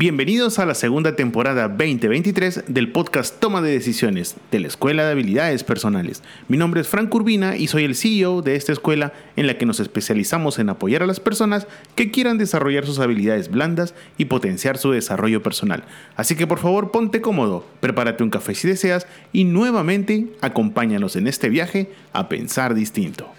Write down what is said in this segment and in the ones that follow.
Bienvenidos a la segunda temporada 2023 del podcast Toma de Decisiones de la Escuela de Habilidades Personales. Mi nombre es Frank Urbina y soy el CEO de esta escuela en la que nos especializamos en apoyar a las personas que quieran desarrollar sus habilidades blandas y potenciar su desarrollo personal. Así que por favor ponte cómodo, prepárate un café si deseas y nuevamente acompáñanos en este viaje a pensar distinto.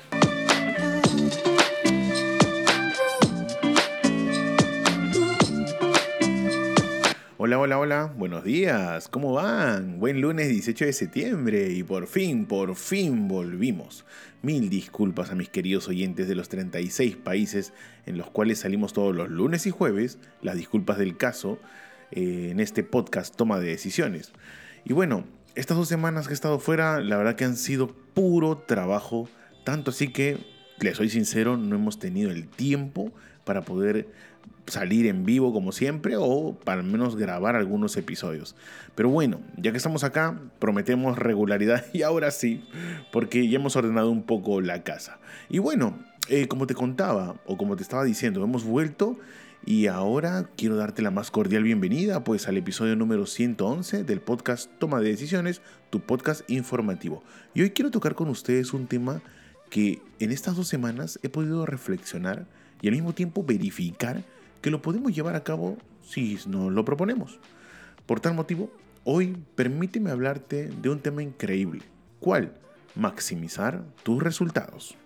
Hola, hola, hola, buenos días, ¿cómo van? Buen lunes 18 de septiembre y por fin, por fin volvimos. Mil disculpas a mis queridos oyentes de los 36 países en los cuales salimos todos los lunes y jueves, las disculpas del caso, eh, en este podcast Toma de Decisiones. Y bueno, estas dos semanas que he estado fuera, la verdad que han sido puro trabajo, tanto así que, les soy sincero, no hemos tenido el tiempo para poder salir en vivo como siempre o para al menos grabar algunos episodios. Pero bueno, ya que estamos acá, prometemos regularidad y ahora sí, porque ya hemos ordenado un poco la casa. Y bueno, eh, como te contaba o como te estaba diciendo, hemos vuelto y ahora quiero darte la más cordial bienvenida pues al episodio número 111 del podcast Toma de Decisiones, tu podcast informativo. Y hoy quiero tocar con ustedes un tema que en estas dos semanas he podido reflexionar y al mismo tiempo verificar que lo podemos llevar a cabo si nos lo proponemos. Por tal motivo, hoy permíteme hablarte de un tema increíble. ¿Cuál? Maximizar tus resultados.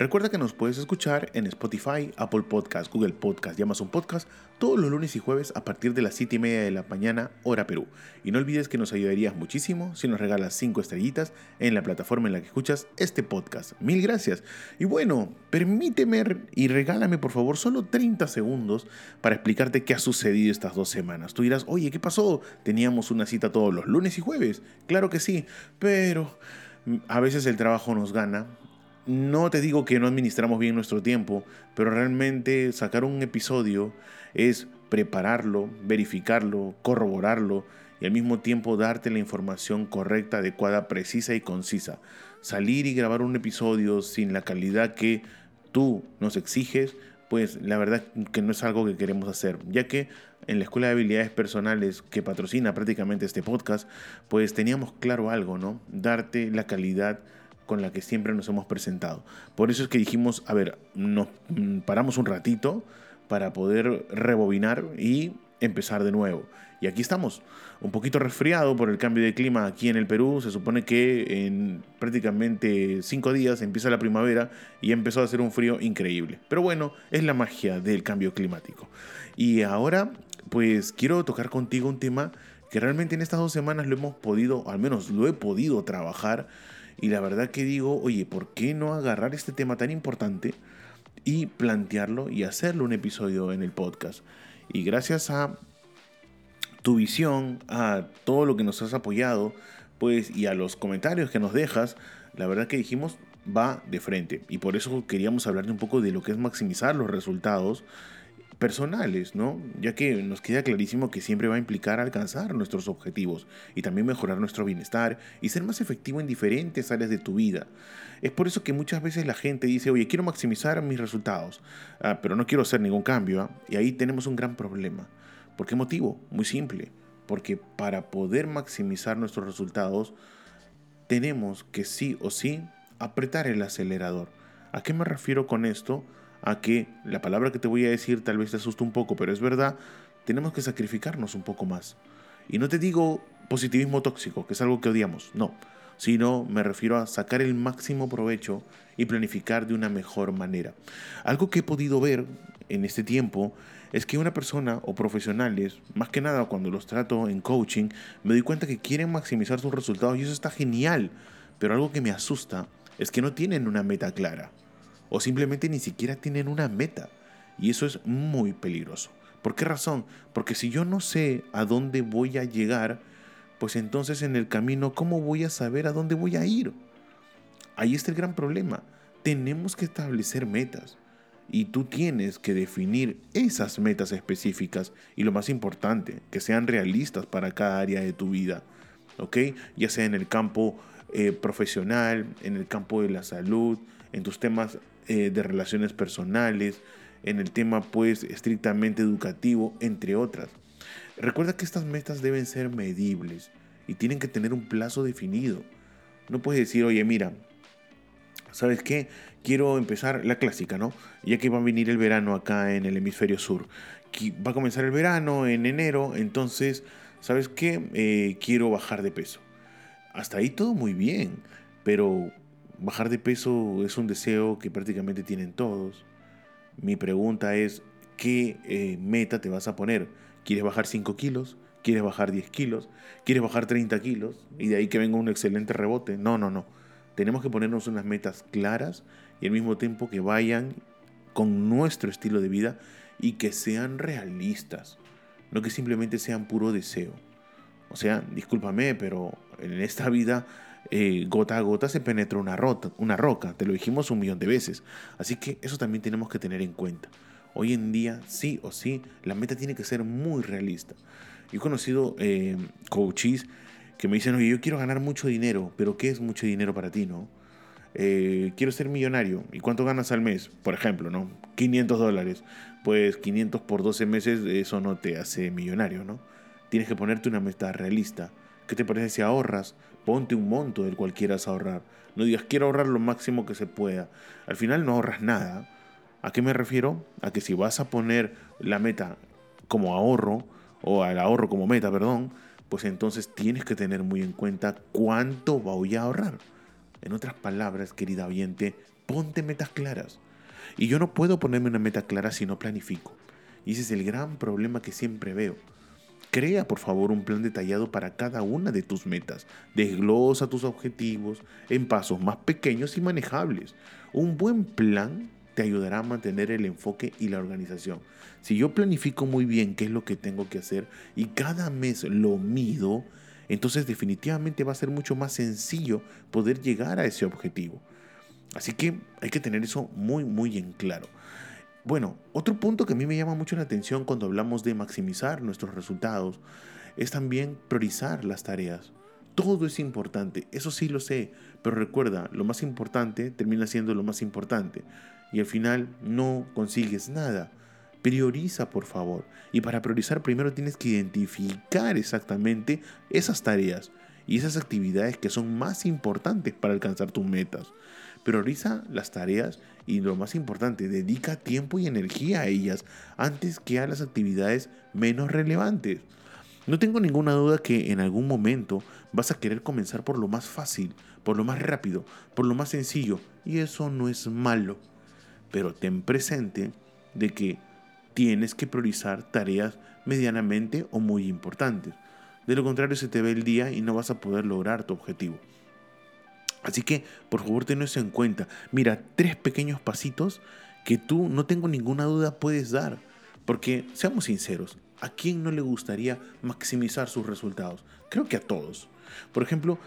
Recuerda que nos puedes escuchar en Spotify, Apple Podcast, Google Podcast y Amazon Podcast todos los lunes y jueves a partir de las 7 y media de la mañana, hora Perú. Y no olvides que nos ayudarías muchísimo si nos regalas 5 estrellitas en la plataforma en la que escuchas este podcast. Mil gracias. Y bueno, permíteme y regálame por favor solo 30 segundos para explicarte qué ha sucedido estas dos semanas. Tú dirás, oye, ¿qué pasó? Teníamos una cita todos los lunes y jueves. Claro que sí, pero a veces el trabajo nos gana no te digo que no administramos bien nuestro tiempo, pero realmente sacar un episodio es prepararlo, verificarlo, corroborarlo y al mismo tiempo darte la información correcta, adecuada, precisa y concisa. Salir y grabar un episodio sin la calidad que tú nos exiges, pues la verdad que no es algo que queremos hacer, ya que en la Escuela de Habilidades Personales que patrocina prácticamente este podcast, pues teníamos claro algo, ¿no? Darte la calidad con la que siempre nos hemos presentado. Por eso es que dijimos, a ver, nos mm, paramos un ratito para poder rebobinar y empezar de nuevo. Y aquí estamos, un poquito resfriado por el cambio de clima aquí en el Perú. Se supone que en prácticamente cinco días empieza la primavera y empezó a hacer un frío increíble. Pero bueno, es la magia del cambio climático. Y ahora, pues quiero tocar contigo un tema que realmente en estas dos semanas lo hemos podido, al menos lo he podido trabajar y la verdad que digo, oye, ¿por qué no agarrar este tema tan importante y plantearlo y hacerlo un episodio en el podcast? Y gracias a tu visión, a todo lo que nos has apoyado, pues y a los comentarios que nos dejas, la verdad que dijimos va de frente. Y por eso queríamos hablarte un poco de lo que es maximizar los resultados personales, ¿no? Ya que nos queda clarísimo que siempre va a implicar alcanzar nuestros objetivos y también mejorar nuestro bienestar y ser más efectivo en diferentes áreas de tu vida. Es por eso que muchas veces la gente dice, oye, quiero maximizar mis resultados, ah, pero no quiero hacer ningún cambio. ¿ah? Y ahí tenemos un gran problema. ¿Por qué motivo? Muy simple. Porque para poder maximizar nuestros resultados, tenemos que sí o sí apretar el acelerador. ¿A qué me refiero con esto? A que la palabra que te voy a decir tal vez te asuste un poco, pero es verdad, tenemos que sacrificarnos un poco más. Y no te digo positivismo tóxico, que es algo que odiamos, no, sino me refiero a sacar el máximo provecho y planificar de una mejor manera. Algo que he podido ver en este tiempo es que una persona o profesionales, más que nada cuando los trato en coaching, me doy cuenta que quieren maximizar sus resultados y eso está genial, pero algo que me asusta es que no tienen una meta clara o simplemente ni siquiera tienen una meta. Y eso es muy peligroso. ¿Por qué razón? Porque si yo no sé a dónde voy a llegar, pues entonces en el camino, ¿cómo voy a saber a dónde voy a ir? Ahí está el gran problema. Tenemos que establecer metas. Y tú tienes que definir esas metas específicas y lo más importante, que sean realistas para cada área de tu vida. ¿ok? Ya sea en el campo eh, profesional, en el campo de la salud, en tus temas eh, de relaciones personales, en el tema pues estrictamente educativo, entre otras. Recuerda que estas metas deben ser medibles y tienen que tener un plazo definido. No puedes decir, oye, mira, ¿sabes qué? Quiero empezar la clásica, ¿no? Ya que va a venir el verano acá en el hemisferio sur. Va a comenzar el verano en enero, entonces, ¿sabes qué? Eh, quiero bajar de peso. Hasta ahí todo muy bien, pero bajar de peso es un deseo que prácticamente tienen todos. Mi pregunta es, ¿qué eh, meta te vas a poner? ¿Quieres bajar 5 kilos? ¿Quieres bajar 10 kilos? ¿Quieres bajar 30 kilos? Y de ahí que venga un excelente rebote. No, no, no. Tenemos que ponernos unas metas claras y al mismo tiempo que vayan con nuestro estilo de vida y que sean realistas. No que simplemente sean puro deseo. O sea, discúlpame, pero en esta vida eh, gota a gota se penetra una, rota, una roca, te lo dijimos un millón de veces. Así que eso también tenemos que tener en cuenta. Hoy en día, sí o sí, la meta tiene que ser muy realista. Yo he conocido eh, coaches que me dicen, oye, yo quiero ganar mucho dinero, pero ¿qué es mucho dinero para ti, no? Eh, quiero ser millonario. ¿Y cuánto ganas al mes? Por ejemplo, ¿no? 500 dólares. Pues 500 por 12 meses, eso no te hace millonario, ¿no? Tienes que ponerte una meta realista. ¿Qué te parece si ahorras? Ponte un monto del cual quieras ahorrar. No digas, quiero ahorrar lo máximo que se pueda. Al final no ahorras nada. ¿A qué me refiero? A que si vas a poner la meta como ahorro, o al ahorro como meta, perdón, pues entonces tienes que tener muy en cuenta cuánto voy a ahorrar. En otras palabras, querida oyente, ponte metas claras. Y yo no puedo ponerme una meta clara si no planifico. Y ese es el gran problema que siempre veo. Crea por favor un plan detallado para cada una de tus metas. Desglosa tus objetivos en pasos más pequeños y manejables. Un buen plan te ayudará a mantener el enfoque y la organización. Si yo planifico muy bien qué es lo que tengo que hacer y cada mes lo mido, entonces definitivamente va a ser mucho más sencillo poder llegar a ese objetivo. Así que hay que tener eso muy, muy en claro. Bueno, otro punto que a mí me llama mucho la atención cuando hablamos de maximizar nuestros resultados es también priorizar las tareas. Todo es importante, eso sí lo sé, pero recuerda, lo más importante termina siendo lo más importante y al final no consigues nada. Prioriza, por favor. Y para priorizar primero tienes que identificar exactamente esas tareas y esas actividades que son más importantes para alcanzar tus metas. Prioriza las tareas y lo más importante, dedica tiempo y energía a ellas antes que a las actividades menos relevantes. No tengo ninguna duda que en algún momento vas a querer comenzar por lo más fácil, por lo más rápido, por lo más sencillo, y eso no es malo. Pero ten presente de que tienes que priorizar tareas medianamente o muy importantes. De lo contrario se te ve el día y no vas a poder lograr tu objetivo. Así que, por favor, ten en cuenta. Mira, tres pequeños pasitos que tú, no tengo ninguna duda, puedes dar. Porque, seamos sinceros, ¿a quién no le gustaría maximizar sus resultados? Creo que a todos. Por ejemplo,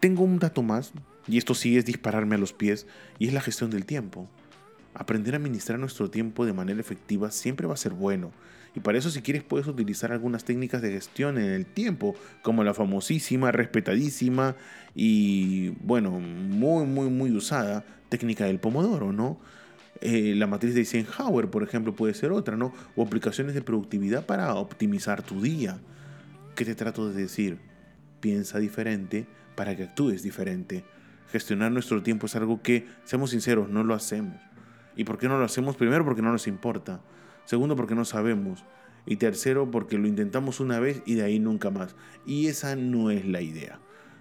tengo un dato más, y esto sí es dispararme a los pies, y es la gestión del tiempo. Aprender a administrar nuestro tiempo de manera efectiva siempre va a ser bueno. Y para eso si quieres puedes utilizar algunas técnicas de gestión en el tiempo, como la famosísima, respetadísima y bueno, muy, muy, muy usada técnica del pomodoro, ¿no? Eh, la matriz de Eisenhower, por ejemplo, puede ser otra, ¿no? O aplicaciones de productividad para optimizar tu día. ¿Qué te trato de decir? Piensa diferente para que actúes diferente. Gestionar nuestro tiempo es algo que, seamos sinceros, no lo hacemos. ¿Y por qué no lo hacemos? Primero porque no nos importa. Segundo porque no sabemos. Y tercero porque lo intentamos una vez y de ahí nunca más. Y esa no es la idea.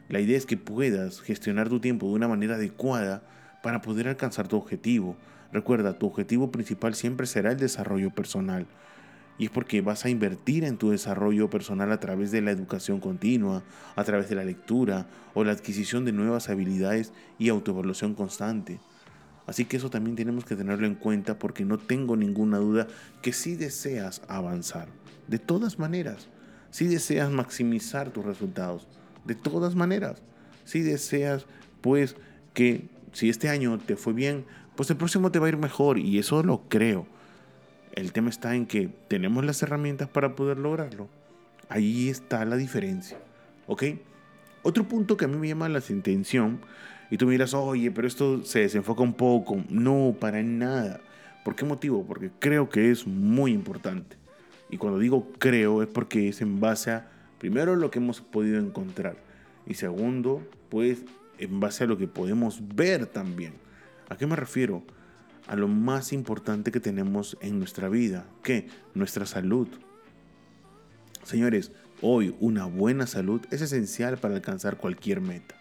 La idea es que puedas gestionar tu tiempo de una manera adecuada para poder alcanzar tu objetivo. Recuerda, tu objetivo principal siempre será el desarrollo personal. Y es porque vas a invertir en tu desarrollo personal a través de la educación continua, a través de la lectura o la adquisición de nuevas habilidades y autoevaluación constante. Así que eso también tenemos que tenerlo en cuenta porque no tengo ninguna duda que si deseas avanzar, de todas maneras, si deseas maximizar tus resultados, de todas maneras, si deseas pues que si este año te fue bien, pues el próximo te va a ir mejor y eso lo creo. El tema está en que tenemos las herramientas para poder lograrlo. Ahí está la diferencia. ¿Ok? Otro punto que a mí me llama la atención, y tú me dirás, oye, pero esto se desenfoca un poco. No, para nada. ¿Por qué motivo? Porque creo que es muy importante. Y cuando digo creo es porque es en base a, primero, lo que hemos podido encontrar. Y segundo, pues en base a lo que podemos ver también. ¿A qué me refiero? A lo más importante que tenemos en nuestra vida, que nuestra salud. Señores, hoy una buena salud es esencial para alcanzar cualquier meta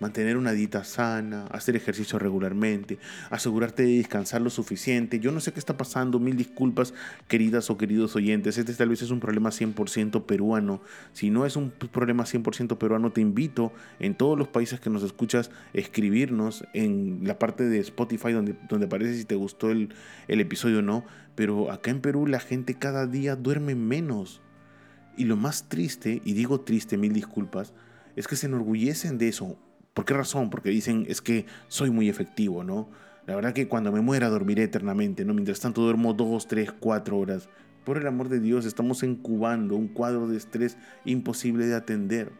mantener una dieta sana, hacer ejercicio regularmente, asegurarte de descansar lo suficiente. Yo no sé qué está pasando, mil disculpas, queridas o queridos oyentes. Este tal vez es un problema 100% peruano. Si no es un problema 100% peruano, te invito en todos los países que nos escuchas escribirnos en la parte de Spotify donde, donde aparece si te gustó el, el episodio o no. Pero acá en Perú la gente cada día duerme menos. Y lo más triste, y digo triste, mil disculpas, es que se enorgullecen de eso ¿Por qué razón? Porque dicen es que soy muy efectivo, ¿no? La verdad que cuando me muera dormiré eternamente, ¿no? Mientras tanto duermo dos, tres, cuatro horas. Por el amor de Dios, estamos incubando un cuadro de estrés imposible de atender.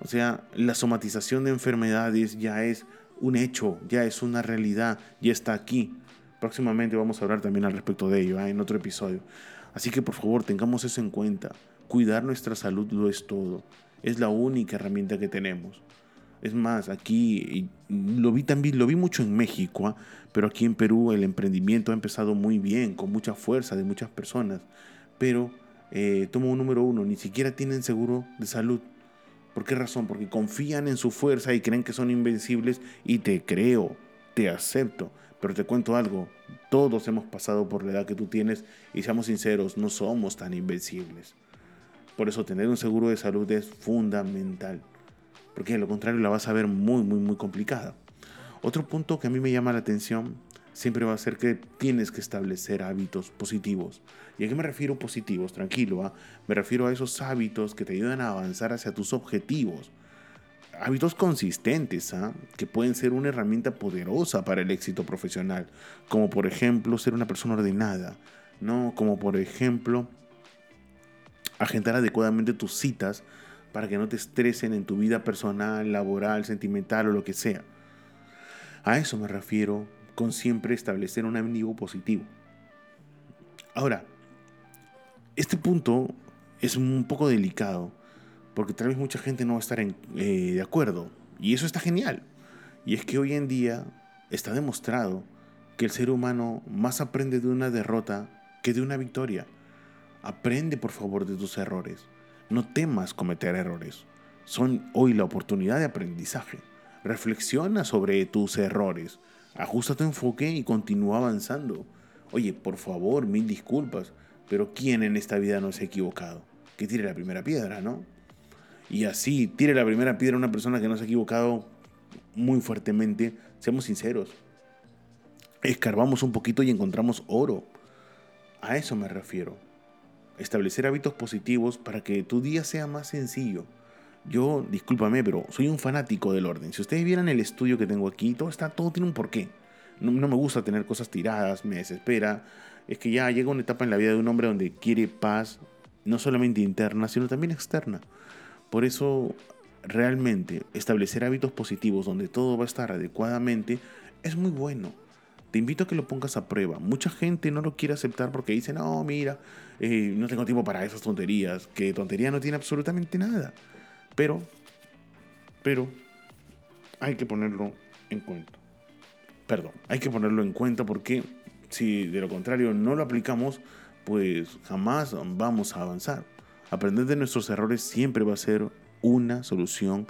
O sea, la somatización de enfermedades ya es un hecho, ya es una realidad, ya está aquí. Próximamente vamos a hablar también al respecto de ello, ¿eh? en otro episodio. Así que por favor, tengamos eso en cuenta. Cuidar nuestra salud lo es todo. Es la única herramienta que tenemos. Es más, aquí lo vi también, lo vi mucho en México, ¿ah? pero aquí en Perú el emprendimiento ha empezado muy bien, con mucha fuerza de muchas personas. Pero eh, tomo un número uno, ni siquiera tienen seguro de salud. ¿Por qué razón? Porque confían en su fuerza y creen que son invencibles y te creo, te acepto. Pero te cuento algo, todos hemos pasado por la edad que tú tienes y seamos sinceros, no somos tan invencibles. Por eso tener un seguro de salud es fundamental porque de lo contrario la vas a ver muy, muy, muy complicada. Otro punto que a mí me llama la atención siempre va a ser que tienes que establecer hábitos positivos. ¿Y a qué me refiero positivos? Tranquilo, ¿ah? me refiero a esos hábitos que te ayudan a avanzar hacia tus objetivos. Hábitos consistentes, ¿ah? que pueden ser una herramienta poderosa para el éxito profesional, como por ejemplo ser una persona ordenada, ¿no? como por ejemplo agendar adecuadamente tus citas para que no te estresen en tu vida personal, laboral, sentimental o lo que sea. A eso me refiero con siempre establecer un amigo positivo. Ahora, este punto es un poco delicado porque tal vez mucha gente no va a estar eh, de acuerdo y eso está genial. Y es que hoy en día está demostrado que el ser humano más aprende de una derrota que de una victoria. Aprende por favor de tus errores. No temas cometer errores. Son hoy la oportunidad de aprendizaje. Reflexiona sobre tus errores. Ajusta tu enfoque y continúa avanzando. Oye, por favor, mil disculpas, pero ¿quién en esta vida no se ha equivocado? Que tire la primera piedra, ¿no? Y así, tire la primera piedra a una persona que no se ha equivocado muy fuertemente. Seamos sinceros. Escarbamos un poquito y encontramos oro. A eso me refiero establecer hábitos positivos para que tu día sea más sencillo. Yo, discúlpame, pero soy un fanático del orden. Si ustedes vieran el estudio que tengo aquí, todo está, todo tiene un porqué. No, no, me gusta tener cosas tiradas, me desespera. Es que ya llega una etapa en la vida de un hombre donde quiere paz, no solamente interna, sino también externa. Por eso, realmente, establecer hábitos positivos donde todo va a estar adecuadamente es muy bueno. Te invito a que lo pongas a prueba. Mucha gente no lo quiere aceptar porque dice, no, mira, eh, no tengo tiempo para esas tonterías, que tontería no tiene absolutamente nada. Pero, pero, hay que ponerlo en cuenta. Perdón, hay que ponerlo en cuenta porque si de lo contrario no lo aplicamos, pues jamás vamos a avanzar. Aprender de nuestros errores siempre va a ser una solución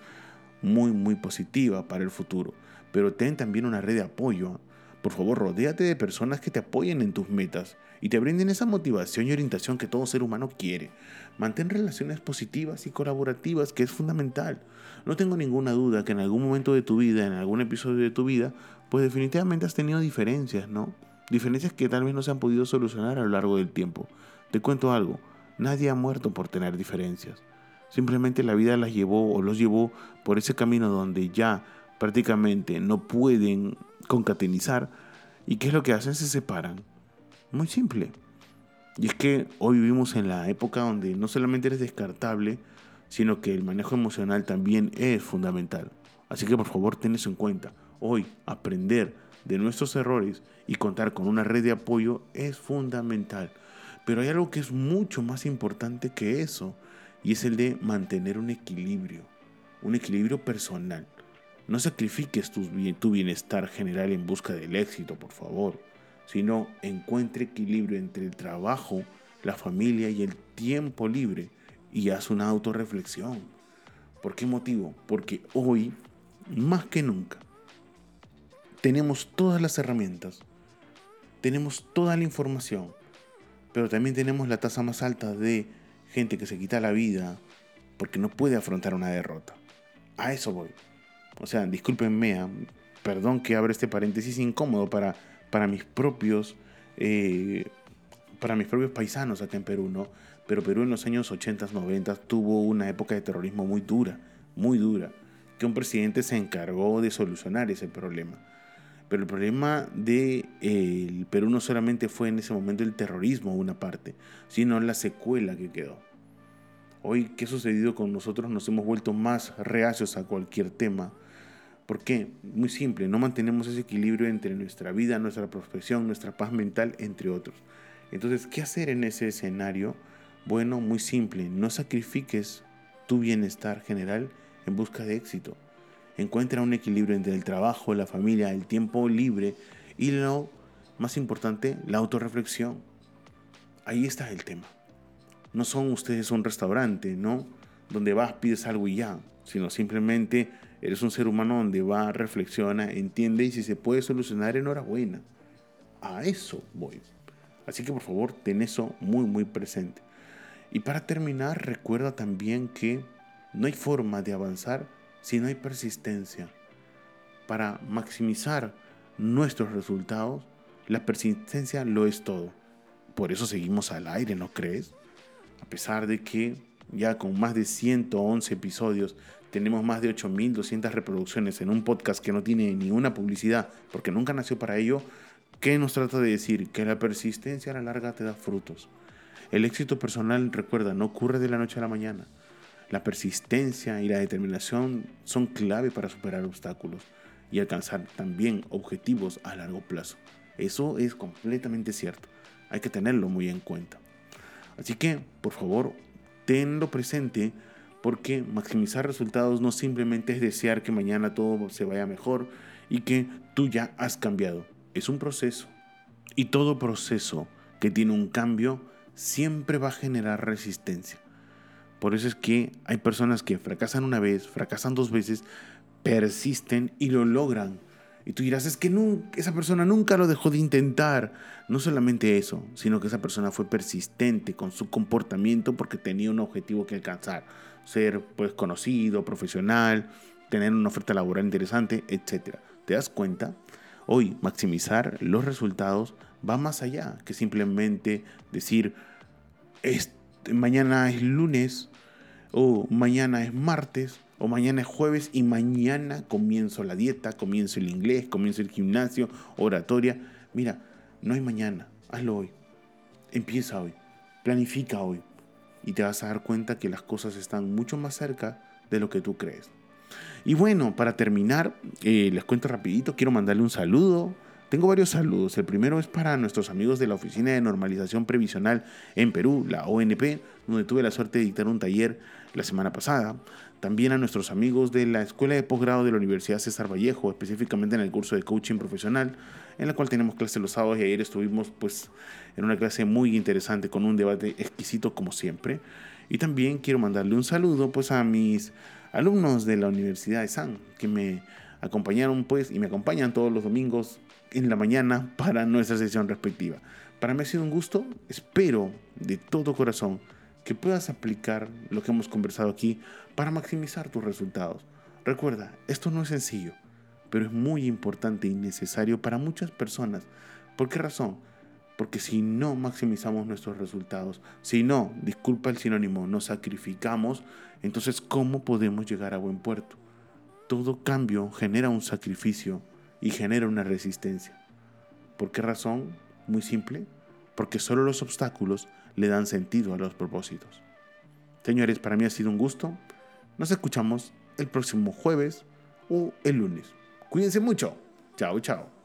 muy, muy positiva para el futuro. Pero ten también una red de apoyo. Por favor, rodéate de personas que te apoyen en tus metas y te brinden esa motivación y orientación que todo ser humano quiere. Mantén relaciones positivas y colaborativas, que es fundamental. No tengo ninguna duda que en algún momento de tu vida, en algún episodio de tu vida, pues definitivamente has tenido diferencias, ¿no? Diferencias que tal vez no se han podido solucionar a lo largo del tiempo. Te cuento algo, nadie ha muerto por tener diferencias. Simplemente la vida las llevó o los llevó por ese camino donde ya prácticamente no pueden concatenizar. ¿Y qué es lo que hacen? Se separan. Muy simple. Y es que hoy vivimos en la época donde no solamente eres descartable, sino que el manejo emocional también es fundamental. Así que por favor ten eso en cuenta. Hoy aprender de nuestros errores y contar con una red de apoyo es fundamental. Pero hay algo que es mucho más importante que eso y es el de mantener un equilibrio, un equilibrio personal. No sacrifiques tu, bienestar general en busca del éxito, por favor, sino encuentre equilibrio entre el trabajo, la familia y el tiempo libre y haz una autorreflexión. ¿Por qué motivo? Porque hoy, más que nunca, tenemos todas las herramientas, tenemos toda la información, pero también tenemos la tasa más alta de gente que se quita la vida porque no puede afrontar una derrota. A eso voy. O sea, discúlpenme, ah, perdón que abra este paréntesis incómodo para, para mis propios eh, para mis propios paisanos acá en Perú, ¿no? Pero Perú en los años 80, 90 tuvo una época de terrorismo muy dura, muy dura, que un presidente se encargó de solucionar ese problema. Pero el problema de el Perú no solamente fue en ese momento el terrorismo una parte, sino la secuela que quedó. Hoy, ¿qué ha sucedido con nosotros? Nos hemos vuelto más reacios a cualquier tema. ¿Por qué? Muy simple, no mantenemos ese equilibrio entre nuestra vida, nuestra profesión, nuestra paz mental, entre otros. Entonces, ¿qué hacer en ese escenario? Bueno, muy simple, no sacrifiques tu bienestar general en busca de éxito. Encuentra un equilibrio entre el trabajo, la familia, el tiempo libre y lo más importante, la autorreflexión. Ahí está el tema. No son ustedes un restaurante, ¿no? Donde vas, pides algo y ya, sino simplemente eres un ser humano donde va, reflexiona, entiende y si se puede solucionar, enhorabuena. A eso voy. Así que por favor, ten eso muy, muy presente. Y para terminar, recuerda también que no hay forma de avanzar si no hay persistencia. Para maximizar nuestros resultados, la persistencia lo es todo. Por eso seguimos al aire, ¿no crees? A pesar de que ya con más de 111 episodios tenemos más de 8.200 reproducciones en un podcast que no tiene ninguna publicidad porque nunca nació para ello, ¿Qué nos trata de decir? Que la persistencia a la larga te da frutos. El éxito personal, recuerda, no ocurre de la noche a la mañana. La persistencia y la determinación son clave para superar obstáculos y alcanzar también objetivos a largo plazo. Eso es completamente cierto. Hay que tenerlo muy en cuenta. Así que, por favor, tenlo presente porque maximizar resultados no simplemente es desear que mañana todo se vaya mejor y que tú ya has cambiado es un proceso. Y todo proceso que tiene un cambio siempre va a generar resistencia. Por eso es que hay personas que fracasan una vez, fracasan dos veces, persisten y lo logran. Y tú dirás, es que esa persona nunca lo dejó de intentar. No solamente eso, sino que esa persona fue persistente con su comportamiento porque tenía un objetivo que alcanzar. Ser pues conocido, profesional, tener una oferta laboral interesante, etc. ¿Te das cuenta? Hoy maximizar los resultados va más allá que simplemente decir, mañana es lunes o mañana es martes o mañana es jueves y mañana comienzo la dieta, comienzo el inglés, comienzo el gimnasio, oratoria. Mira, no hay mañana, hazlo hoy. Empieza hoy, planifica hoy y te vas a dar cuenta que las cosas están mucho más cerca de lo que tú crees. Y bueno, para terminar, eh, les cuento rapidito, quiero mandarle un saludo. Tengo varios saludos. El primero es para nuestros amigos de la Oficina de Normalización Previsional en Perú, la ONP, donde tuve la suerte de dictar un taller la semana pasada. También a nuestros amigos de la Escuela de Posgrado de la Universidad César Vallejo, específicamente en el curso de coaching profesional, en la cual tenemos clases los sábados y ayer estuvimos pues en una clase muy interesante con un debate exquisito como siempre. Y también quiero mandarle un saludo pues a mis alumnos de la Universidad de San, que me acompañaron pues y me acompañan todos los domingos en la mañana para nuestra sesión respectiva. Para mí ha sido un gusto, espero de todo corazón que puedas aplicar lo que hemos conversado aquí para maximizar tus resultados. Recuerda, esto no es sencillo, pero es muy importante y necesario para muchas personas. ¿Por qué razón? Porque si no maximizamos nuestros resultados, si no, disculpa el sinónimo, nos sacrificamos, entonces ¿cómo podemos llegar a buen puerto? Todo cambio genera un sacrificio y genera una resistencia. ¿Por qué razón? Muy simple, porque solo los obstáculos le dan sentido a los propósitos. Señores, para mí ha sido un gusto. Nos escuchamos el próximo jueves o el lunes. Cuídense mucho. Chao, chao.